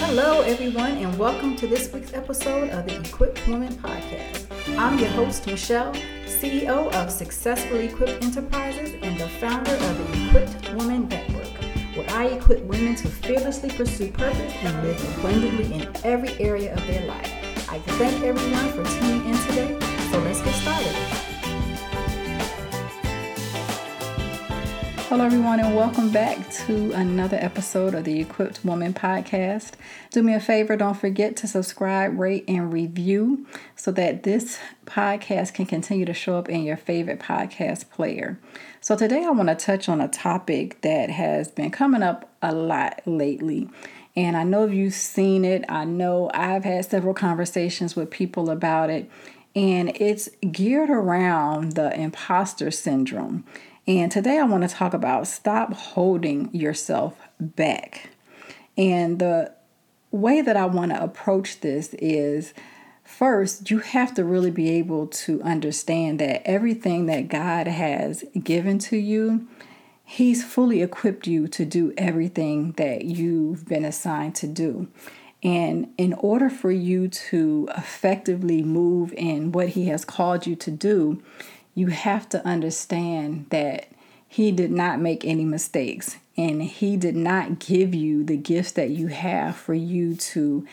Hello, everyone, and welcome to this week's episode of the Equipped Woman Podcast. I'm your host, Michelle, CEO of Successfully Equipped Enterprises and the founder of the Equipped Woman Network, where I equip women to fearlessly pursue purpose and live abundantly in every area of their life. I thank everyone for tuning in today, so let's get started. Hello, everyone, and welcome back to another episode of the Equipped Woman Podcast. Do me a favor, don't forget to subscribe, rate, and review so that this podcast can continue to show up in your favorite podcast player. So, today I want to touch on a topic that has been coming up a lot lately. And I know you've seen it, I know I've had several conversations with people about it, and it's geared around the imposter syndrome. And today I want to talk about stop holding yourself back. And the way that I want to approach this is first, you have to really be able to understand that everything that God has given to you, He's fully equipped you to do everything that you've been assigned to do. And in order for you to effectively move in what He has called you to do, you have to understand that he did not make any mistakes and he did not give you the gifts that you have for you to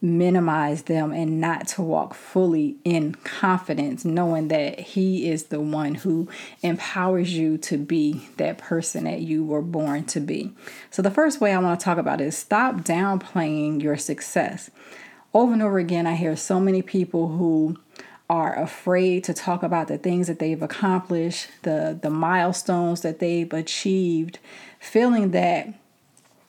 minimize them and not to walk fully in confidence, knowing that He is the one who empowers you to be that person that you were born to be. So, the first way I want to talk about is stop downplaying your success. Over and over again, I hear so many people who are afraid to talk about the things that they've accomplished, the the milestones that they've achieved, feeling that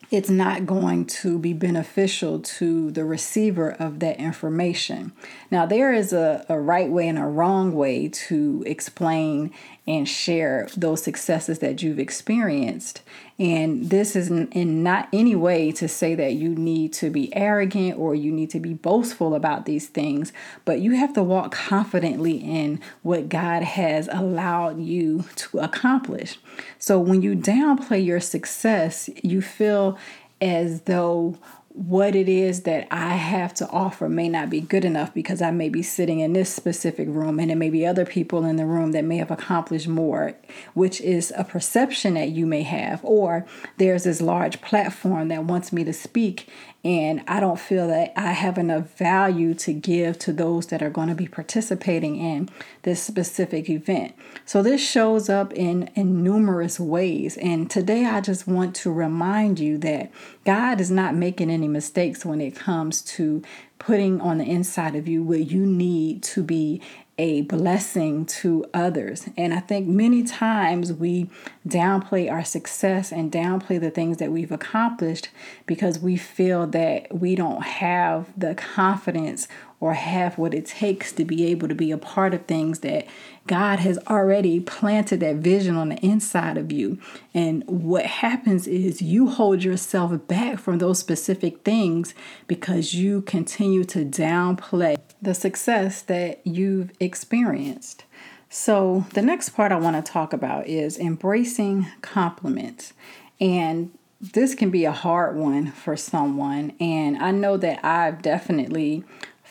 it's not going to be beneficial to the receiver of that information. Now, there is a, a right way and a wrong way to explain and share those successes that you've experienced. And this is in not any way to say that you need to be arrogant or you need to be boastful about these things, but you have to walk confidently in what God has allowed you to accomplish. So when you downplay your success, you feel as though what it is that I have to offer may not be good enough because I may be sitting in this specific room and there may be other people in the room that may have accomplished more, which is a perception that you may have. Or there's this large platform that wants me to speak and I don't feel that I have enough value to give to those that are going to be participating in this specific event. So this shows up in, in numerous ways. And today I just want to remind you that God is not making any mistakes when it comes to putting on the inside of you what you need to be a blessing to others. And I think many times we downplay our success and downplay the things that we've accomplished because we feel that we don't have the confidence or have what it takes to be able to be a part of things that God has already planted that vision on the inside of you. And what happens is you hold yourself back from those specific things because you continue to downplay the success that you've experienced. So, the next part I want to talk about is embracing compliments. And this can be a hard one for someone. And I know that I've definitely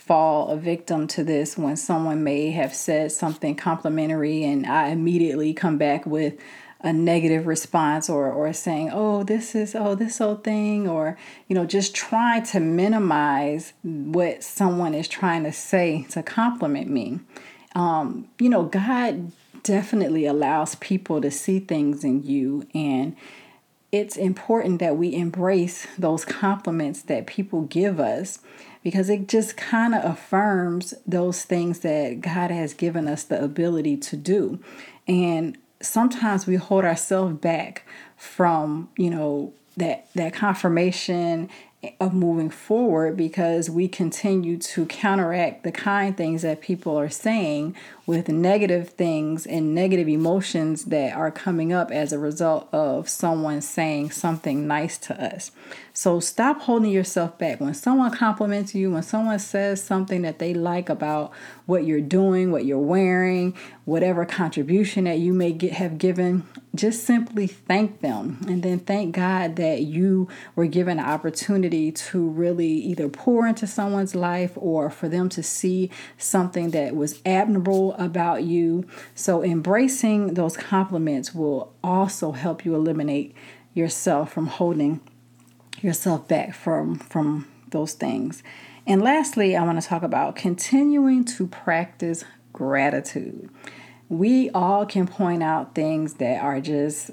fall a victim to this when someone may have said something complimentary and I immediately come back with a negative response or or saying, "Oh, this is oh this old thing," or you know, just trying to minimize what someone is trying to say to compliment me. Um, you know, God definitely allows people to see things in you and it's important that we embrace those compliments that people give us because it just kind of affirms those things that God has given us the ability to do. And sometimes we hold ourselves back from, you know, that that confirmation of moving forward because we continue to counteract the kind things that people are saying with negative things and negative emotions that are coming up as a result of someone saying something nice to us. So stop holding yourself back. When someone compliments you, when someone says something that they like about what you're doing, what you're wearing, whatever contribution that you may get, have given, just simply thank them and then thank God that you were given an opportunity to really either pour into someone's life or for them to see something that was admirable about you. So embracing those compliments will also help you eliminate yourself from holding yourself back from from those things. And lastly, I want to talk about continuing to practice gratitude. We all can point out things that are just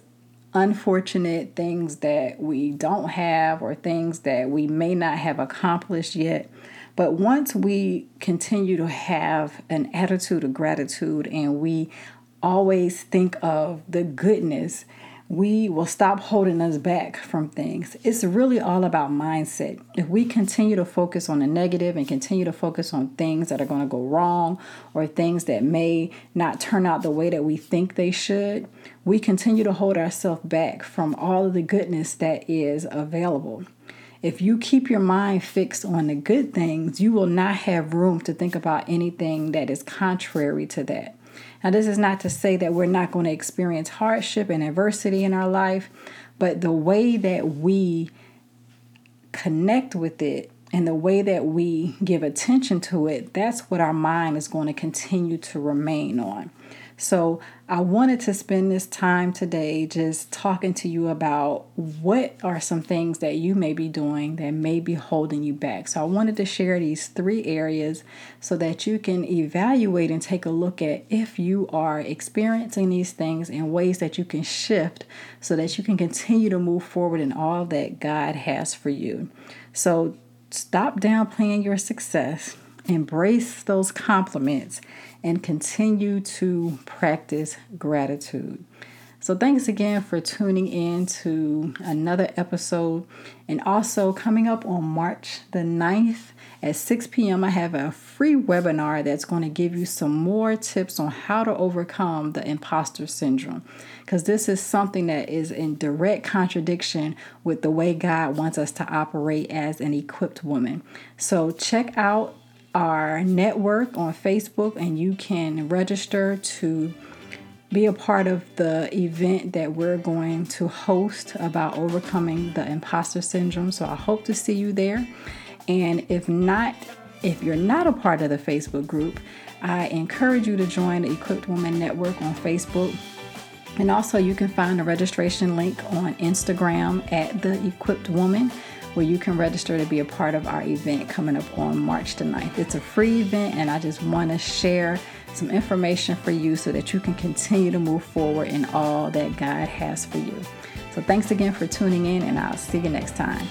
unfortunate, things that we don't have, or things that we may not have accomplished yet. But once we continue to have an attitude of gratitude and we always think of the goodness we will stop holding us back from things. It's really all about mindset. If we continue to focus on the negative and continue to focus on things that are going to go wrong or things that may not turn out the way that we think they should, we continue to hold ourselves back from all of the goodness that is available. If you keep your mind fixed on the good things, you will not have room to think about anything that is contrary to that. Now, this is not to say that we're not going to experience hardship and adversity in our life, but the way that we connect with it and the way that we give attention to it, that's what our mind is going to continue to remain on. So I wanted to spend this time today just talking to you about what are some things that you may be doing that may be holding you back. So I wanted to share these three areas so that you can evaluate and take a look at if you are experiencing these things and ways that you can shift so that you can continue to move forward in all that God has for you. So stop downplaying your success, embrace those compliments and continue to practice gratitude. So, thanks again for tuning in to another episode. And also, coming up on March the 9th at 6 p.m., I have a free webinar that's going to give you some more tips on how to overcome the imposter syndrome. Because this is something that is in direct contradiction with the way God wants us to operate as an equipped woman. So, check out our network on Facebook and you can register to be a part of the event that we're going to host about overcoming the imposter syndrome. So I hope to see you there. And if not, if you're not a part of the Facebook group, I encourage you to join the Equipped Woman Network on Facebook. And also, you can find the registration link on Instagram at the Equipped Woman where you can register to be a part of our event coming up on March the 9th. It's a free event, and I just want to share some information for you so that you can continue to move forward in all that God has for you. So, thanks again for tuning in, and I'll see you next time.